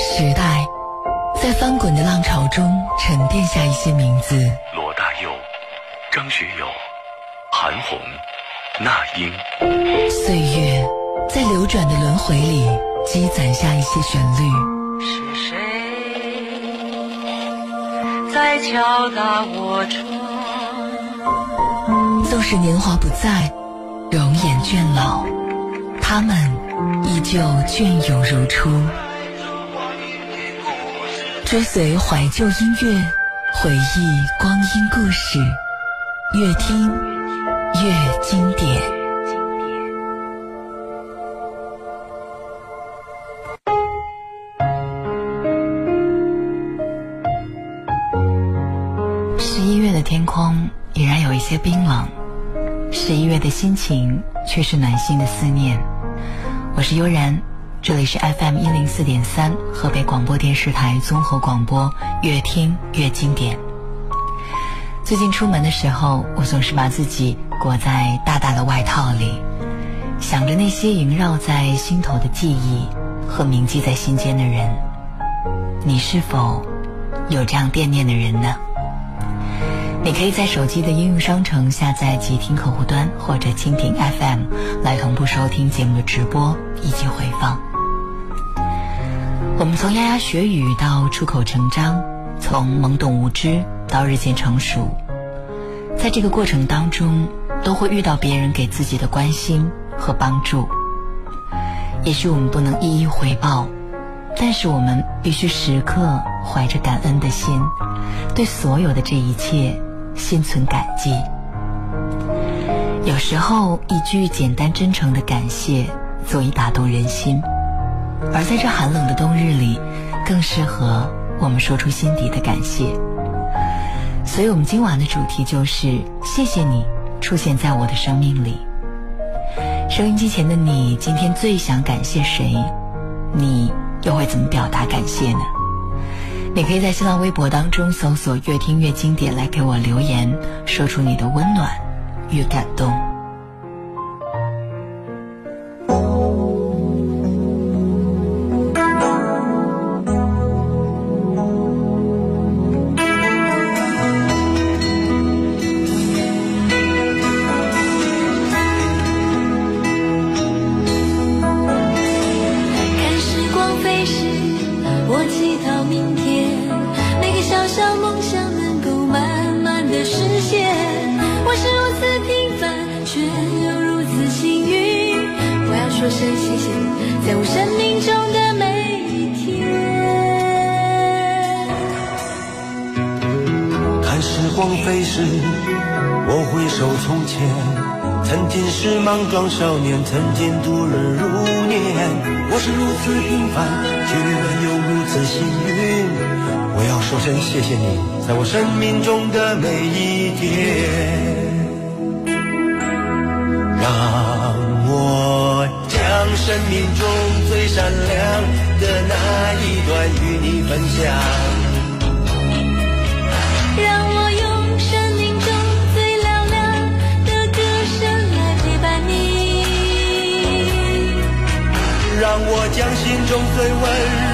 时代在翻滚的浪潮中沉淀下一些名字。罗大佑、张学友、韩红、那英。岁月在流转的轮回里积攒下一些旋律。是谁在敲打我窗？纵使年华不在，容颜倦老，他们依旧隽永如初。追随怀旧音乐，回忆光阴故事，越听越经典。十一月的天空已然有一些冰冷，十一月的心情却是暖心的思念。我是悠然。这里是 FM 一零四点三，河北广播电视台综合广播，越听越经典。最近出门的时候，我总是把自己裹在大大的外套里，想着那些萦绕在心头的记忆和铭记在心间的人。你是否有这样惦念的人呢？你可以在手机的应用商城下载即听客户端或者蜻蜓 FM 来同步收听节目的直播以及回放。我们从牙牙学语到出口成章，从懵懂无知到日渐成熟，在这个过程当中，都会遇到别人给自己的关心和帮助。也许我们不能一一回报，但是我们必须时刻怀着感恩的心，对所有的这一切心存感激。有时候，一句简单真诚的感谢，足以打动人心。而在这寒冷的冬日里，更适合我们说出心底的感谢。所以，我们今晚的主题就是谢谢你出现在我的生命里。收音机前的你，今天最想感谢谁？你又会怎么表达感谢呢？你可以在新浪微博当中搜索“越听越经典”来给我留言，说出你的温暖与感动。少年曾经度日如年，我是如此平凡，却又如此幸运。我要说声谢谢你，在我生命中的每一天，让我将生命中最闪亮的那一段与你分享。将心中最温柔。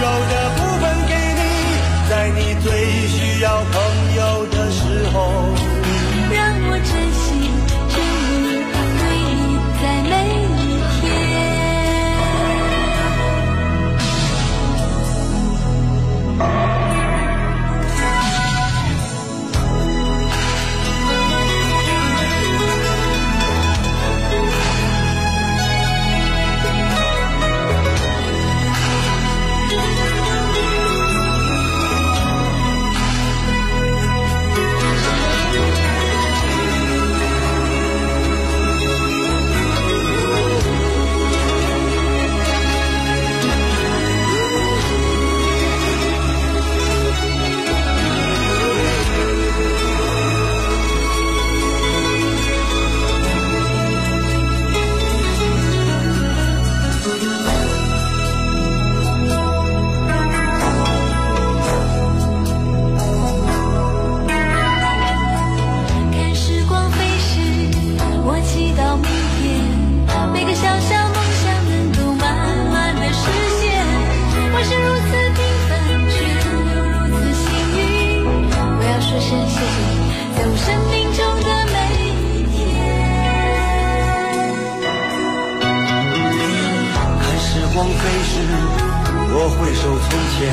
我回首从前，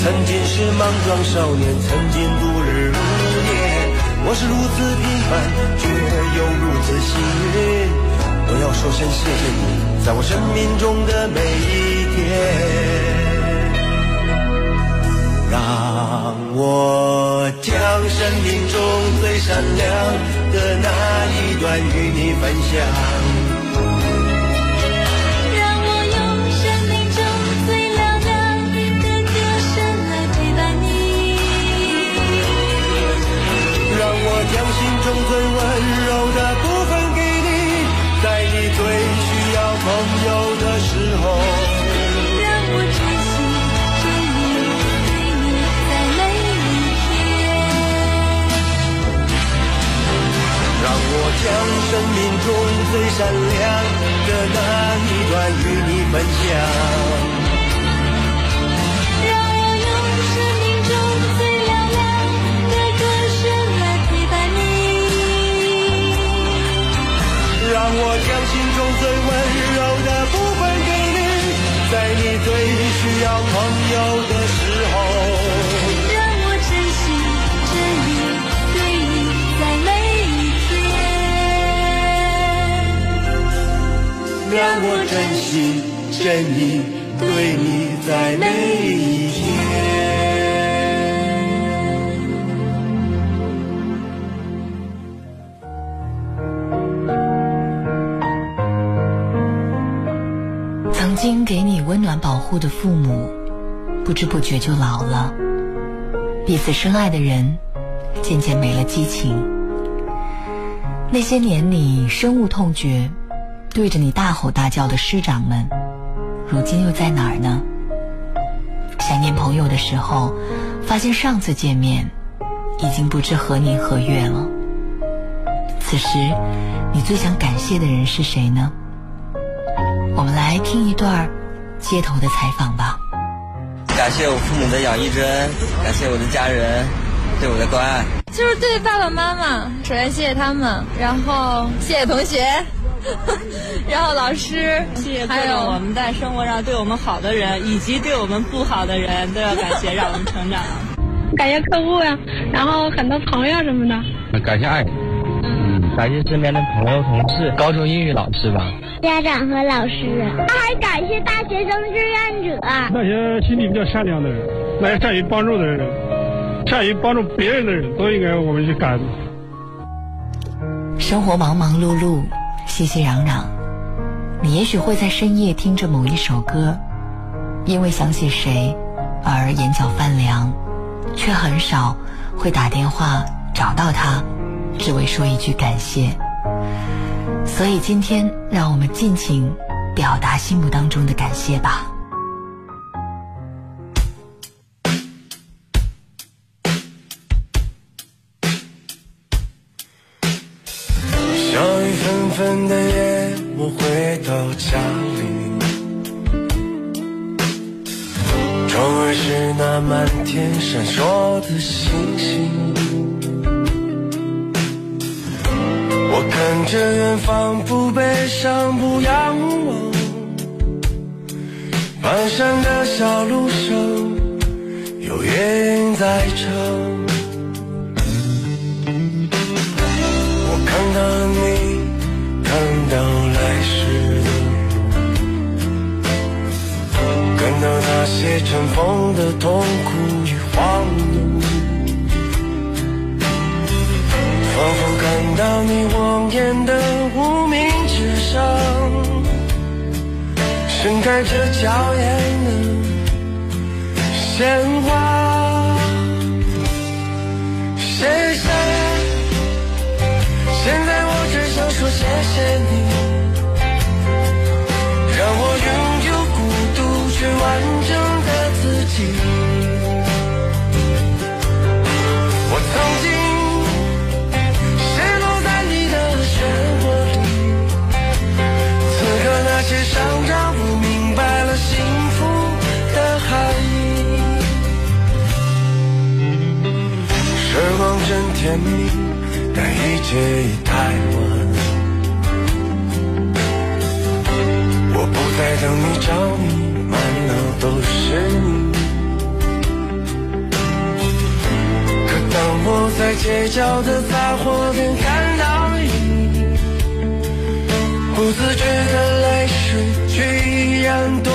曾经是莽撞少年，曾经度日如年。我是如此平凡，却又如此幸运。我要说声谢谢你，在我生命中的每一天。让我将生命中最闪亮的那一段与你分享。将生命中最闪亮的那一段与你分享，让我用生命中最嘹亮的歌声来陪伴你，让我将心中最温柔的部分给你，在你最需要让我真心真意对你在每一天。曾经给你温暖保护的父母，不知不觉就老了；彼此深爱的人，渐渐没了激情。那些年你深恶痛绝。对着你大吼大叫的师长们，如今又在哪儿呢？想念朋友的时候，发现上次见面已经不知何年何月了。此时，你最想感谢的人是谁呢？我们来听一段街头的采访吧。感谢我父母的养育之恩，感谢我的家人对我的关爱，就是对爸爸妈妈，首先谢谢他们，然后谢谢同学。然后老师，谢谢还有我们在生活上对我们好的人，以及对我们不好的人，都要感谢，让我们成长。感谢客户呀，然后很多朋友什么的。感谢爱，嗯，感谢身边的朋友、同事，高中英语老师吧，家长和老师，他还感谢大学生志愿者，那些心里比较善良的人，那些善于帮助的人，善于帮助别人的人，都应该我们去感恩。生活忙忙碌碌。熙熙攘攘，你也许会在深夜听着某一首歌，因为想起谁而眼角泛凉，却很少会打电话找到他，只为说一句感谢。所以今天，让我们尽情表达心目当中的感谢吧。闪烁的星星。我看着远方，不悲伤，不仰望，蹒跚的小路上，有乐音在唱。我看到你。看到来时的路，看到那些尘封的痛开这娇艳的鲜花。谢谢，现在我只想。说谢谢你，甜蜜，但一切已太晚。我不再等你，找你。满脑都是你。可当我在街角的杂货店看到你，不自觉的泪水却依然多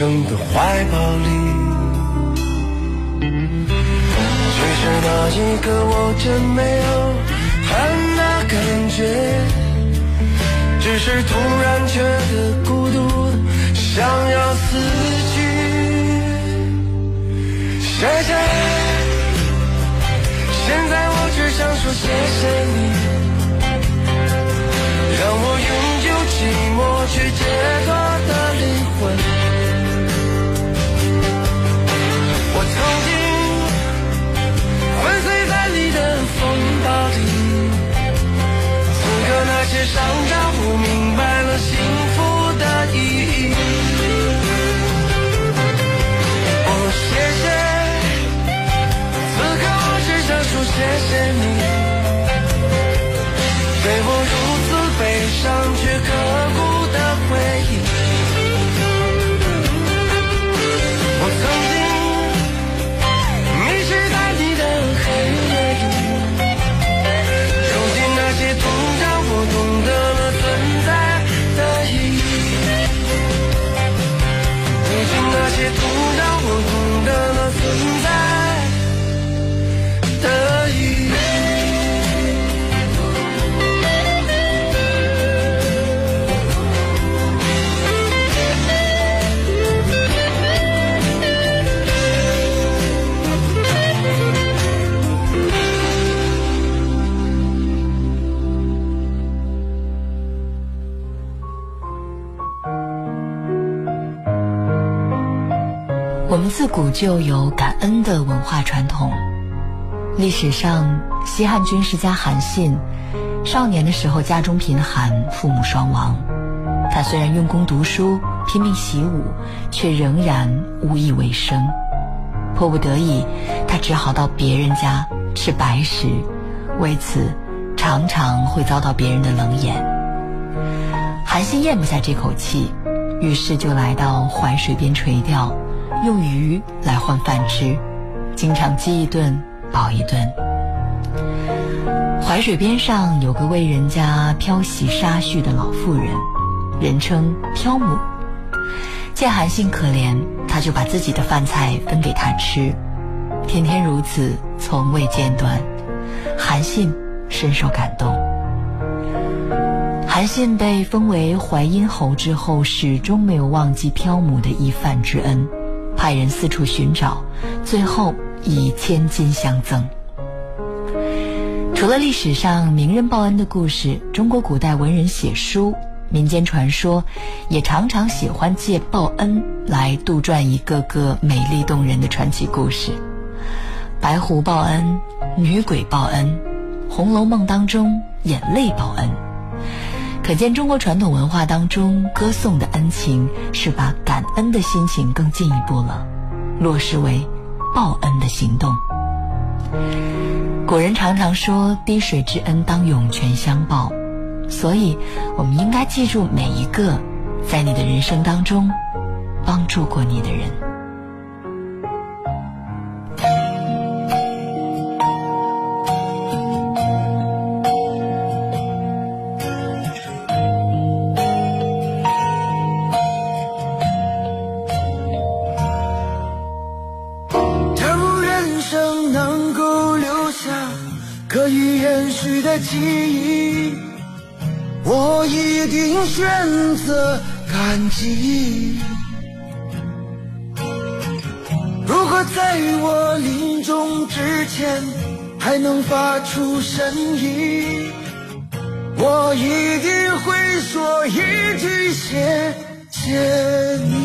生的怀抱里。其实那一刻我真没有很大感觉，只是突然觉得孤独，想要死去。谢谢。现在我只想说谢谢你，让我拥有寂寞去解脱刻自古就有感恩的文化传统。历史上，西汉军事家韩信，少年的时候家中贫寒，父母双亡。他虽然用功读书，拼命习武，却仍然无以为生。迫不得已，他只好到别人家吃白食，为此常常会遭到别人的冷眼。韩信咽不下这口气，于是就来到淮水边垂钓，用鱼来换饭吃，经常饥一顿饱一顿。淮水边上有个为人家漂洗纱絮的老妇人，人称漂母。见韩信可怜，他就把自己的饭菜分给他吃，天天如此，从未间断。韩信深受感动。韩信被封为淮阴侯之后，始终没有忘记漂母的一饭之恩，派人四处寻找，最后以千金相赠。除了历史上名人报恩的故事，中国古代文人写书、民间传说，也常常喜欢借报恩来杜撰一个个美丽动人的传奇故事。白狐报恩、女鬼报恩，《红楼梦》当中眼泪报恩。可见中国传统文化当中歌颂的恩情，是把感恩的心情更进一步了，落实为报恩的行动。古人常常说“滴水之恩，当涌泉相报”，所以我们应该记住每一个在你的人生当中帮助过你的人。息如果在我临终之前还能发出声音我一定会说一句谢谢你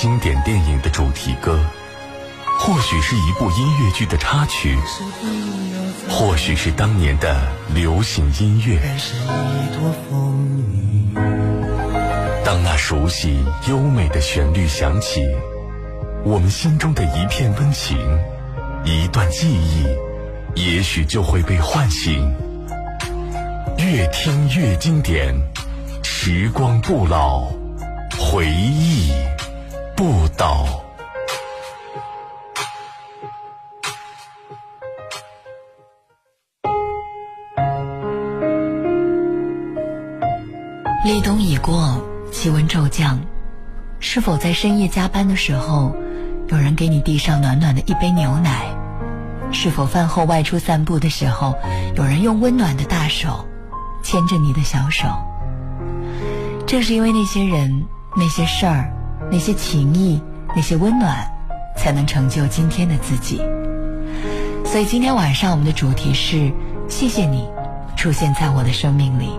经典电影的主题歌，或许是一部音乐剧的插曲，或许是当年的流行音乐。当那熟悉优美的旋律响起，我们心中的一片温情，一段记忆，也许就会被唤醒。越听越经典，时光不老，回忆立冬已过，气温骤降，是否在深夜加班的时候，有人给你递上暖暖的一杯牛奶？是否饭后外出散步的时候，有人用温暖的大手牵着你的小手？正是因为那些人、那些事儿、那些情谊、那些温暖，才能成就今天的自己。所以今天晚上我们的主题是：谢谢你出现在我的生命里。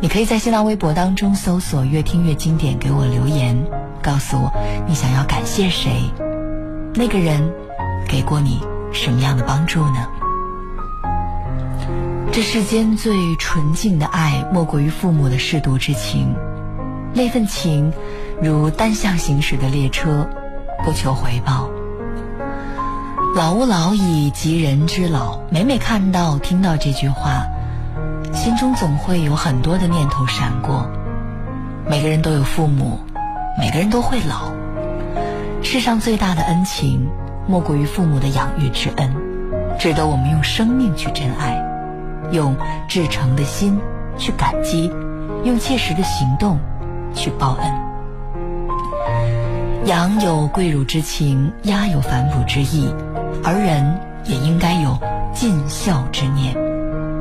你可以在新浪微博当中搜索“越听越经典”，给我留言，告诉我你想要感谢谁，那个人给过你什么样的帮助呢？这世间最纯净的爱，莫过于父母的舐犊之情。那份情，如单向行驶的列车，不求回报。老吾老以及人之老，每每看到、听到这句话。心中总会有很多的念头闪过。每个人都有父母，每个人都会老。世上最大的恩情，莫过于父母的养育之恩，值得我们用生命去珍爱，用至诚的心去感激，用切实的行动去报恩。羊有跪乳之情，鸭有反哺之意，而人也应该有尽孝之念。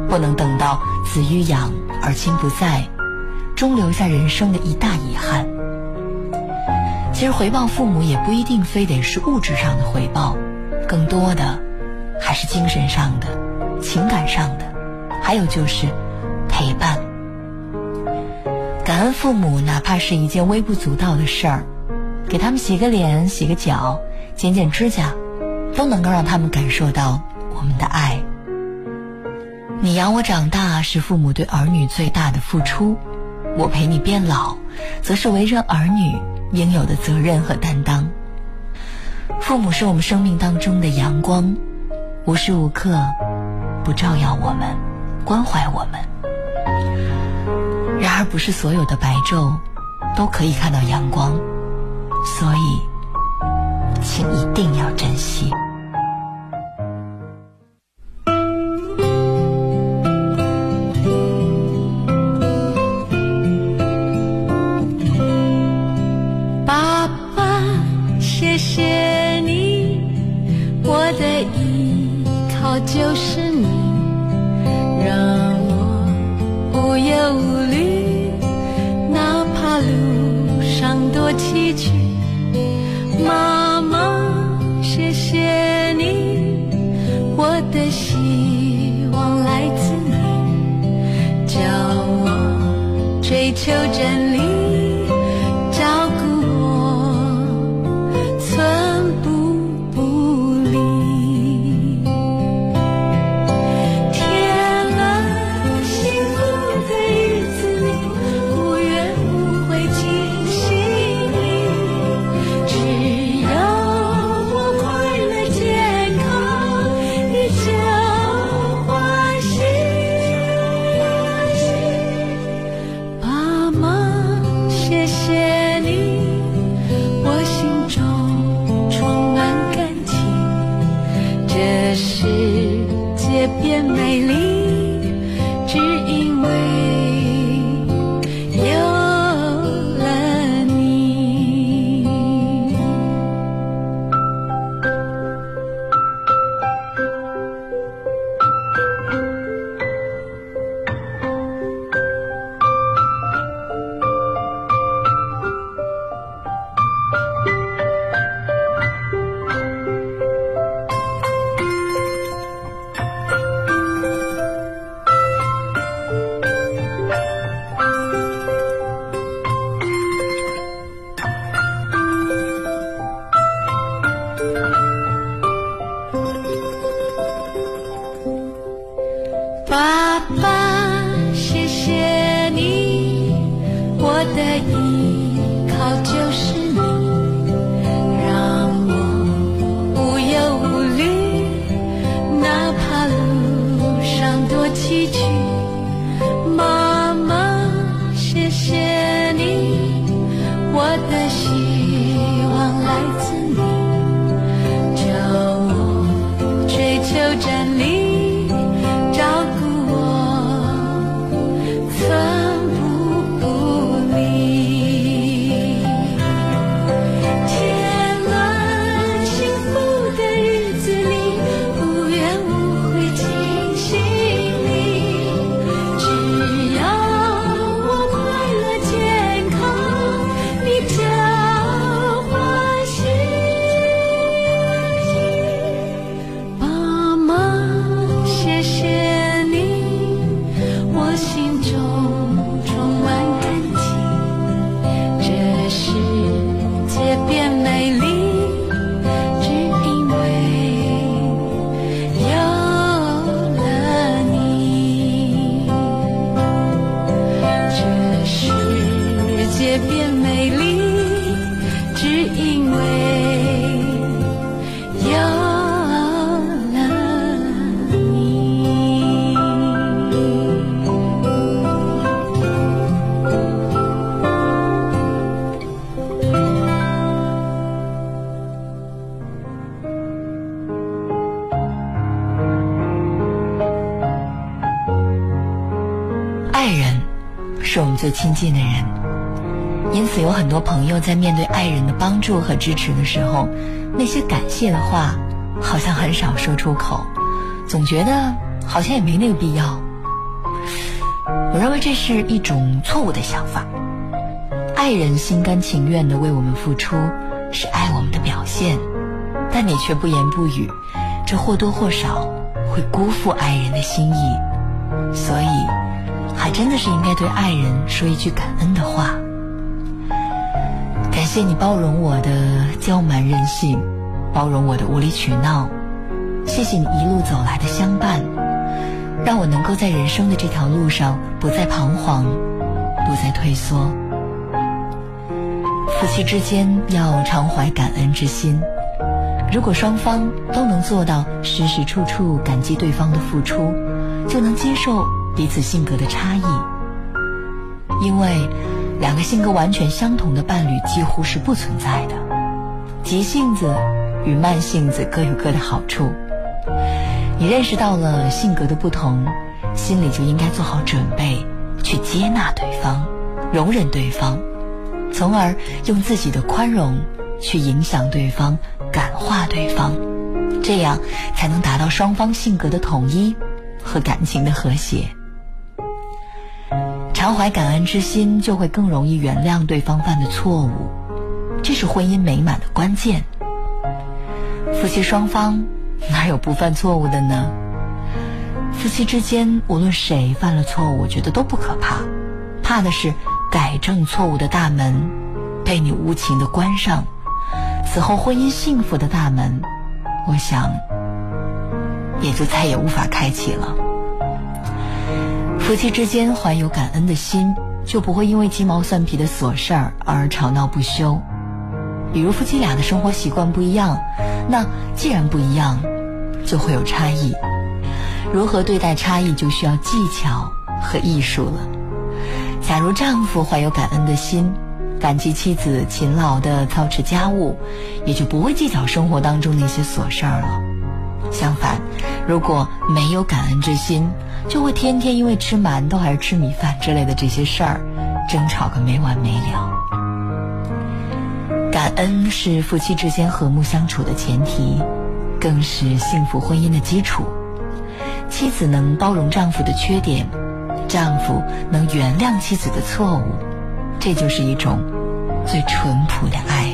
不能等到子欲养而亲不在，终留下人生的一大遗憾。其实回报父母也不一定非得是物质上的回报，更多的还是精神上的、情感上的，还有就是陪伴。感恩父母，哪怕是一件微不足道的事儿，给他们洗个脸、洗个脚、剪剪指甲，都能够让他们感受到我们的爱。你养我长大是父母对儿女最大的付出，我陪你变老，则是为人儿女应有的责任和担当。父母是我们生命当中的阳光，无时无刻不照耀我们，关怀我们。然而，不是所有的白昼都可以看到阳光，所以，请一定要珍惜。助和支持的时候，那些感谢的话好像很少说出口，总觉得好像也没那个必要。我认为这是一种错误的想法。爱人心甘情愿的为我们付出，是爱我们的表现，但你却不言不语，这或多或少会辜负爱人的心意。所以，还真的是应该对爱人说一句感恩的话。谢谢你包容我的娇蛮任性，包容我的无理取闹。谢谢你一路走来的相伴，让我能够在人生的这条路上不再彷徨，不再退缩。夫妻之间要常怀感恩之心。如果双方都能做到时时处处感激对方的付出，就能接受彼此性格的差异。因为两个性格完全相同的伴侣几乎是不存在的。急性子与慢性子各有各的好处。你认识到了性格的不同，心里就应该做好准备，去接纳对方，容忍对方，从而用自己的宽容去影响对方，感化对方，这样才能达到双方性格的统一和感情的和谐。常怀感恩之心，就会更容易原谅对方犯的错误，这是婚姻美满的关键。夫妻双方哪有不犯错误的呢？夫妻之间，无论谁犯了错误，我觉得都不可怕，怕的是改正错误的大门被你无情的关上，此后婚姻幸福的大门，我想也就再也无法开启了。夫妻之间怀有感恩的心，就不会因为鸡毛蒜皮的琐事儿而吵闹不休。比如夫妻俩的生活习惯不一样，那既然不一样，就会有差异。如何对待差异，就需要技巧和艺术了。假如丈夫怀有感恩的心，感激妻子勤劳的操持家务，也就不会计较生活当中那些琐事儿了。相反，如果没有感恩之心，就会天天因为吃馒头还是吃米饭之类的这些事儿，争吵个没完没了。感恩是夫妻之间和睦相处的前提，更是幸福婚姻的基础。妻子能包容丈夫的缺点，丈夫能原谅妻子的错误，这就是一种最淳朴的爱。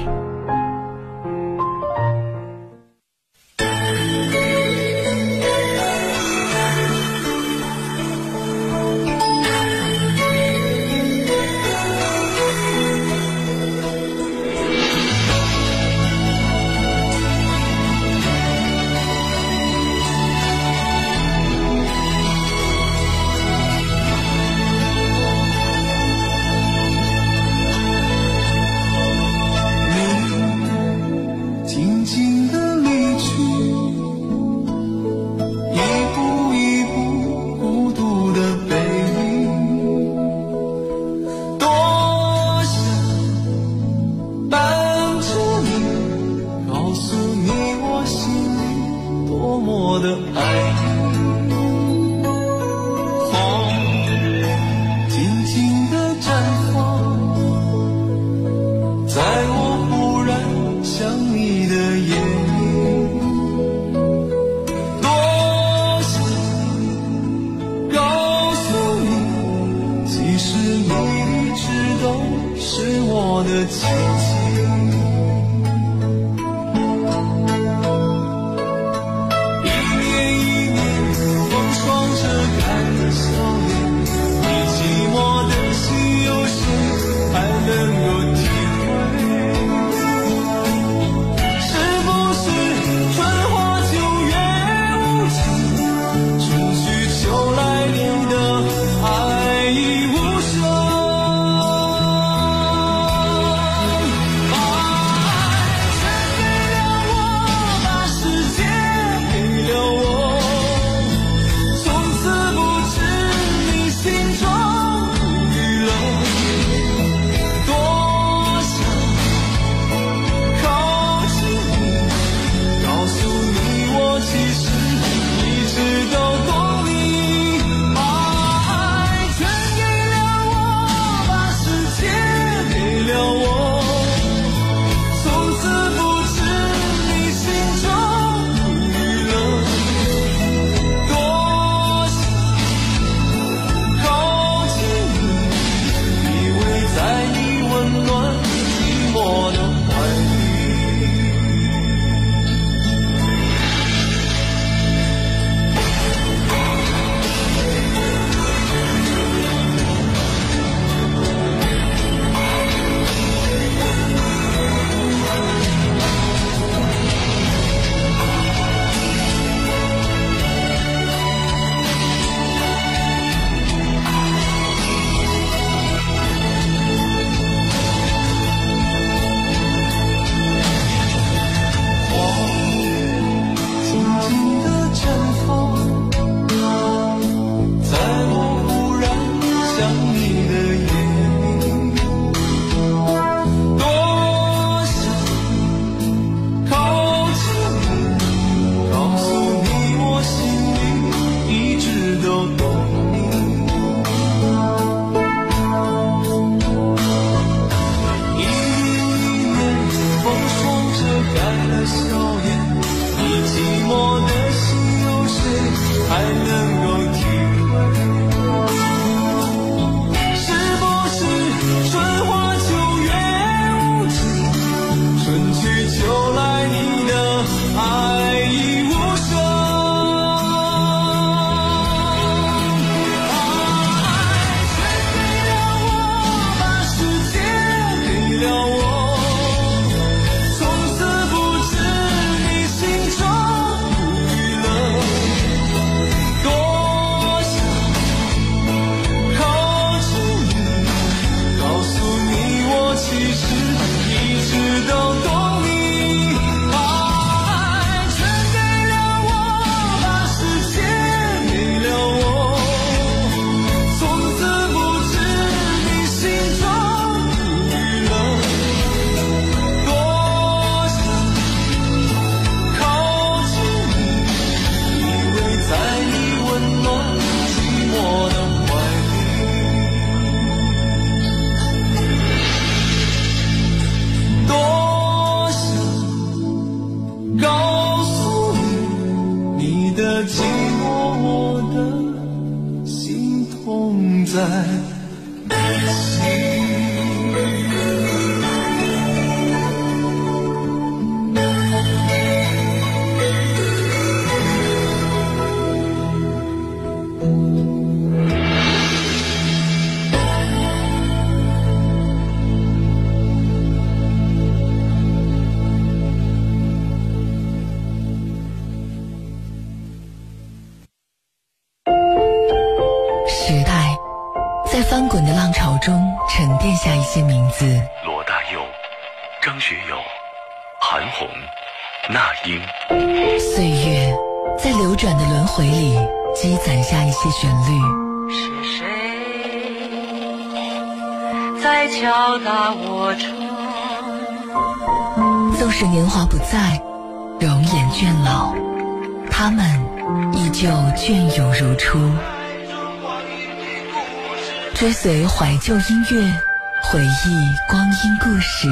怀旧音乐，回忆光阴故事，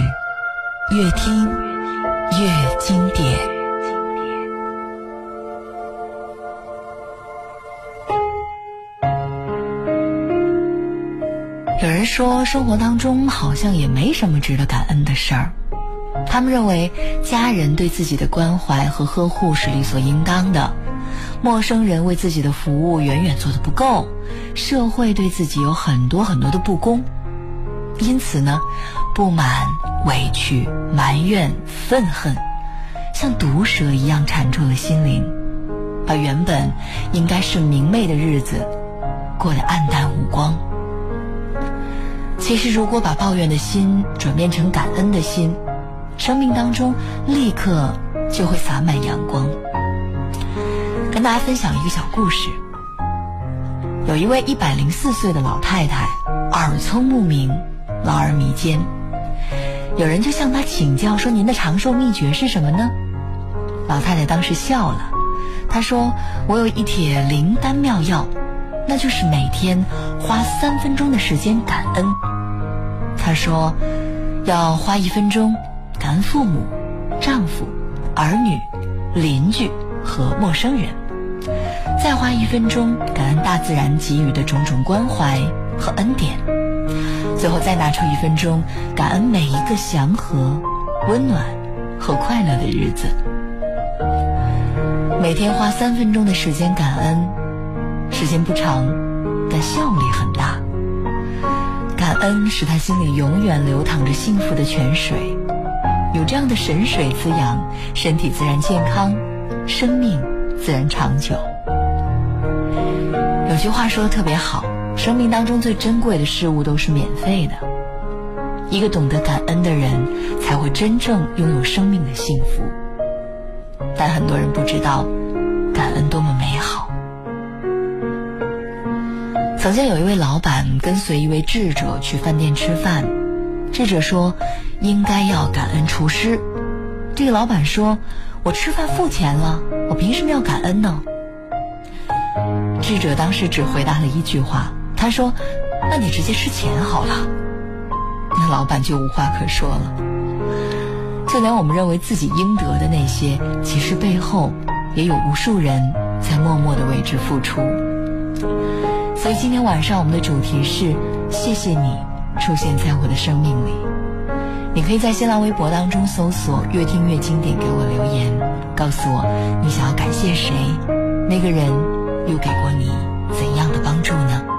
越听越经典。有人说，生活当中好像也没什么值得感恩的事儿。他们认为，家人对自己的关怀和呵护是理所应当的，陌生人为自己的服务远远做得不够，社会对自己有很多很多的不公。因此呢，不满、委屈、埋怨、愤恨，像毒蛇一样缠住了心灵，把原本应该是明媚的日子过得暗淡无光。其实，如果把抱怨的心转变成感恩的心，生命当中立刻就会洒满阳光。跟大家分享一个小故事：有一位一百零四岁的老太太，耳聪目明，老而弥坚。有人就向她请教说：“您的长寿秘诀是什么呢？”老太太当时笑了，她说：“我有一帖灵丹妙药，那就是每天花三分钟的时间感恩。”她说：“要花一分钟。”感恩父母、丈夫、儿女、邻居和陌生人，再花一分钟感恩大自然给予的种种关怀和恩典，最后再拿出一分钟感恩每一个祥和、温暖和快乐的日子。每天花三分钟的时间感恩，时间不长，但效力很大。感恩使他心里永远流淌着幸福的泉水。有这样的神水滋养，身体自然健康，生命自然长久。有句话说的特别好，生命当中最珍贵的事物都是免费的。一个懂得感恩的人，才会真正拥有生命的幸福。但很多人不知道，感恩多么美好。曾经有一位老板跟随一位智者去饭店吃饭，智者说。应该要感恩厨师。这个老板说：“我吃饭付钱了，我凭什么要感恩呢？”智者当时只回答了一句话，他说：“那你直接吃钱好了。”那老板就无话可说了。就连我们认为自己应得的那些，其实背后也有无数人在默默的为之付出。所以今天晚上我们的主题是：谢谢你出现在我的生命里。你可以在新浪微博当中搜索“越听越经典”，给我留言，告诉我你想要感谢谁，那个人又给过你怎样的帮助呢？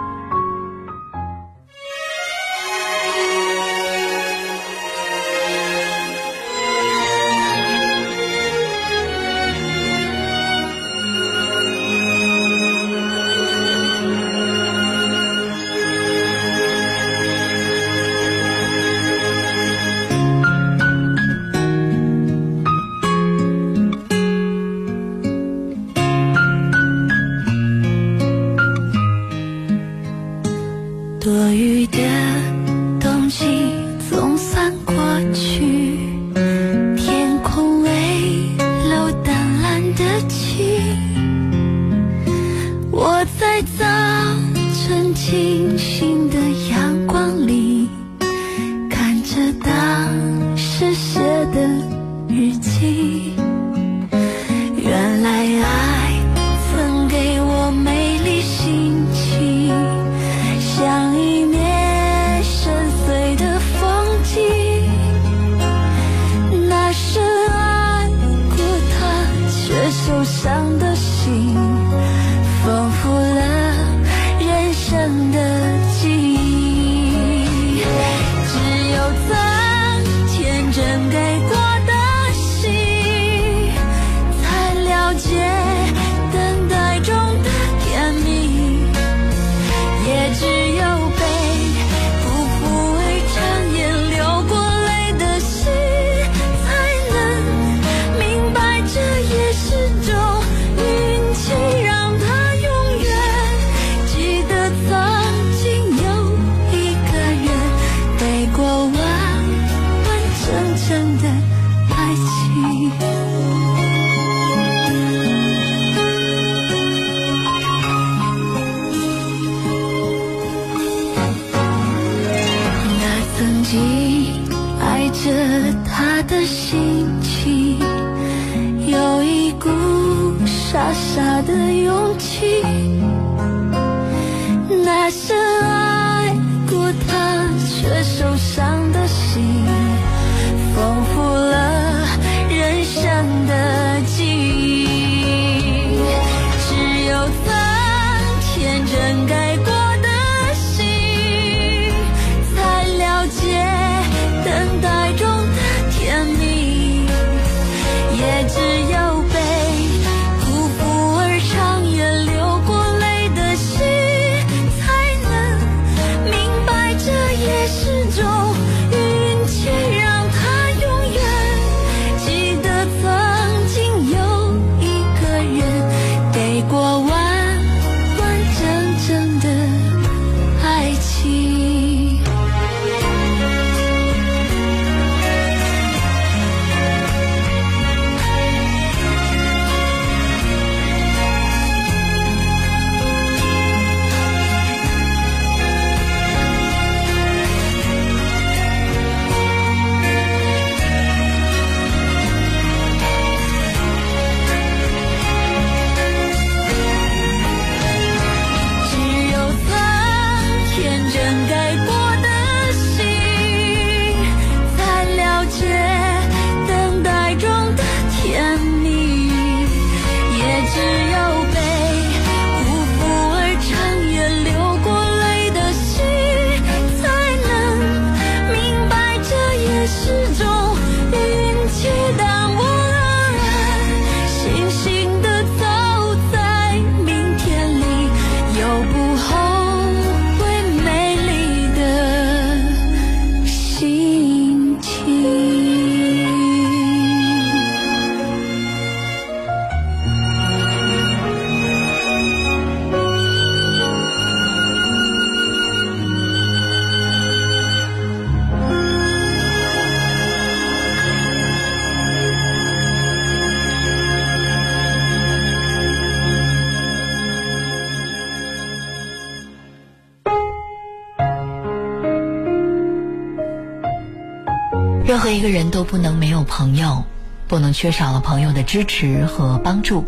不能没有朋友，不能缺少了朋友的支持和帮助。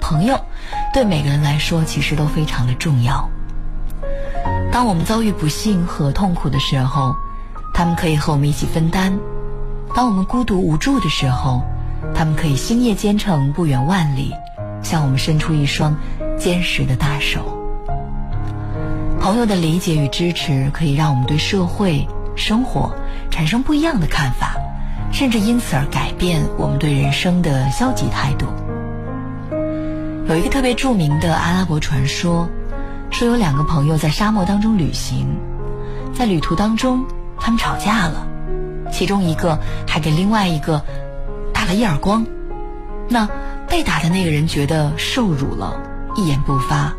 朋友对每个人来说其实都非常的重要。当我们遭遇不幸和痛苦的时候，他们可以和我们一起分担；当我们孤独无助的时候，他们可以星夜兼程，不远万里，向我们伸出一双坚实的大手。朋友的理解与支持，可以让我们对社会、生活产生不一样的看法，甚至因此而改变我们对人生的消极态度。有一个特别著名的阿拉伯传说，说有两个朋友在沙漠当中旅行，在旅途当中他们吵架了，其中一个还给另外一个打了一耳光，那被打的那个人觉得受辱了，一言不发。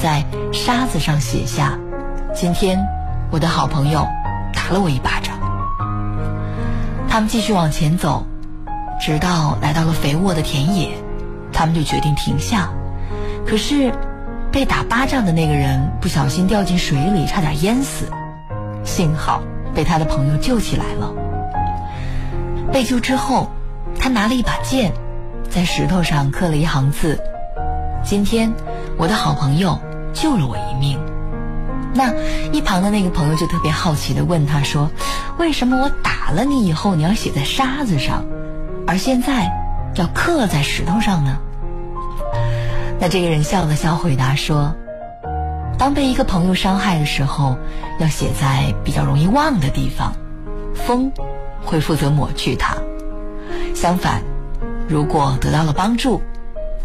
在沙子上写下：“今天我的好朋友打了我一巴掌。”他们继续往前走，直到来到了肥沃的田野，他们就决定停下。可是，被打巴掌的那个人不小心掉进水里，差点淹死，幸好被他的朋友救起来了。被救之后，他拿了一把剑，在石头上刻了一行字：“今天。”我的好朋友救了我一命，那一旁的那个朋友就特别好奇的问他说：“为什么我打了你以后，你要写在沙子上，而现在要刻在石头上呢？”那这个人笑了笑回答说：“当被一个朋友伤害的时候，要写在比较容易忘的地方，风会负责抹去它；相反，如果得到了帮助。”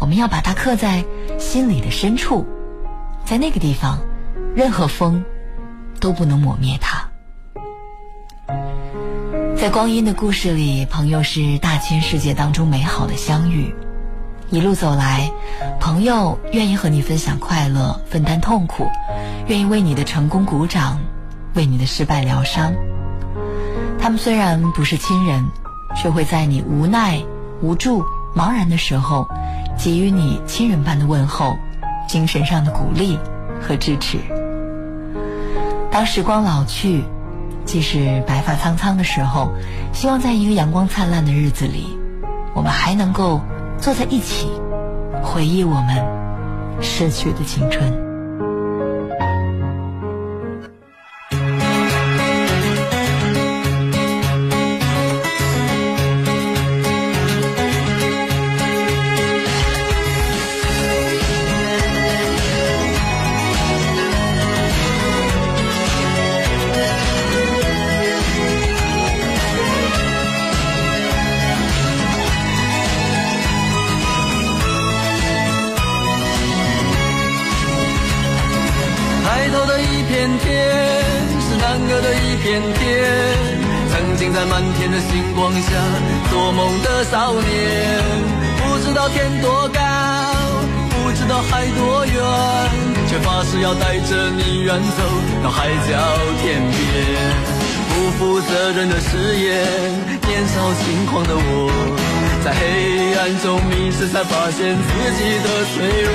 我们要把它刻在心里的深处，在那个地方，任何风都不能抹灭它。在光阴的故事里，朋友是大千世界当中美好的相遇。一路走来，朋友愿意和你分享快乐，分担痛苦，愿意为你的成功鼓掌，为你的失败疗伤。他们虽然不是亲人，却会在你无奈、无助、茫然的时候。给予你亲人般的问候，精神上的鼓励和支持。当时光老去，即使白发苍苍的时候，希望在一个阳光灿烂的日子里，我们还能够坐在一起，回忆我们逝去的青春。才发现自己的脆弱，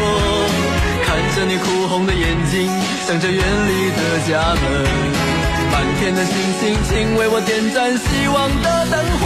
看着你哭红的眼睛，想着远离的家门，满天的星星，请为我点燃希望的灯火，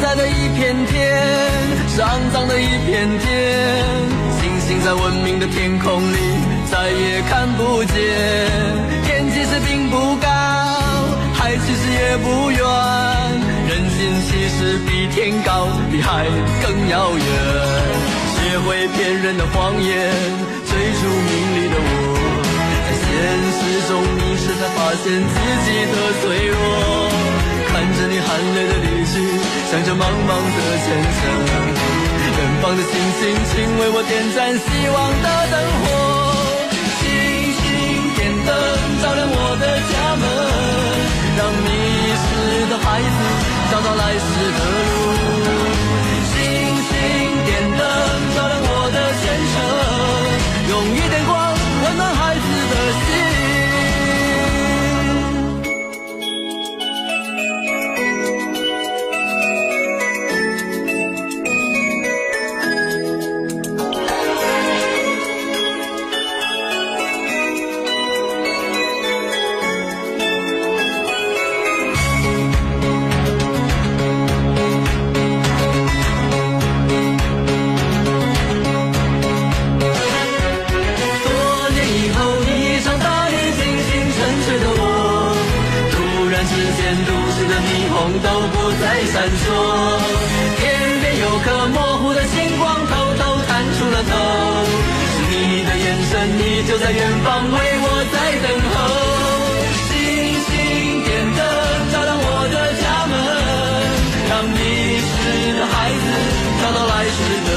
在的一片天，肮脏的一片天，星星在文明的天空里再也看不见。天其实并不高，海其实也不远，人心其实比天高，比海更遥远。学会骗人的谎言，追逐名利的我，在现实中迷失，才发现自己的脆弱。看着你含泪的离去想着茫茫的前程远方的星星请为我点盏希望的灯火星星点灯照亮我的家门让迷失的孩子找到来时的路。在远方为我在等候。星星点灯照亮我的家门，让迷失的孩子找到来时的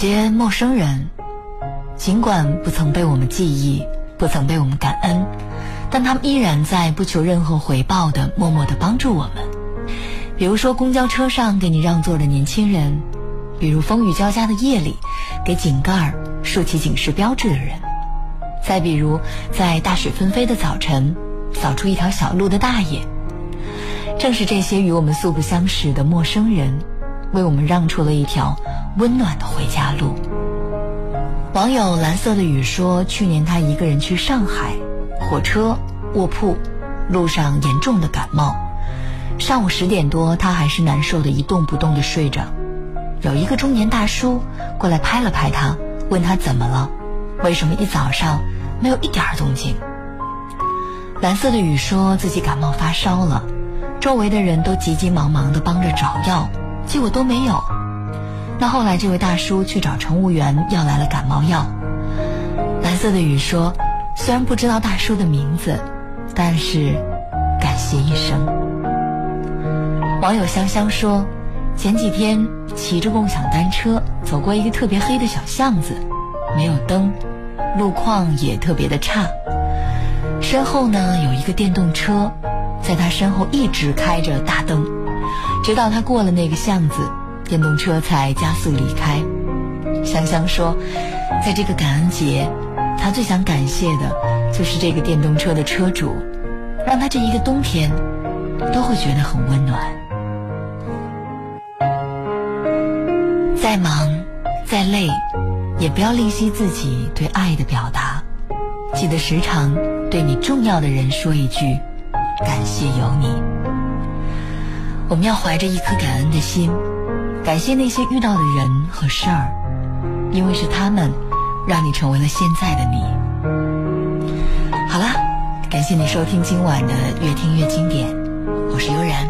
些陌生人，尽管不曾被我们记忆，不曾被我们感恩，但他们依然在不求任何回报的默默的帮助我们。比如说，公交车上给你让座的年轻人；比如风雨交加的夜里，给井盖竖起警示标志的人；再比如在大雪纷飞的早晨，扫出一条小路的大爷。正是这些与我们素不相识的陌生人，为我们让出了一条温暖的回家路。网友蓝色的雨说，去年他一个人去上海，火车卧铺，路上严重的感冒。上午十点多，他还是难受的一动不动的睡着。有一个中年大叔过来拍了拍他，问他怎么了，为什么一早上没有一点动静。蓝色的雨说自己感冒发烧了，周围的人都急急忙忙的帮着找药，结果都没有。那后来这位大叔去找乘务员要来了感冒药。蓝色的雨说，虽然不知道大叔的名字，但是感谢一生。网友香香说，前几天骑着共享单车走过一个特别黑的小巷子，没有灯，路况也特别的差。身后呢有一个电动车，在他身后一直开着大灯，直到他过了那个巷子，电动车才加速离开。香香说，在这个感恩节，他最想感谢的就是这个电动车的车主，让他这一个冬天都会觉得很温暖。再忙，再累，也不要吝惜自己对爱的表达。记得时常对你重要的人说一句“感谢有你”。我们要怀着一颗感恩的心，感谢那些遇到的人和事儿，因为是他们让你成为了现在的你。好啦，感谢你收听今晚的越听越经典，我是悠然，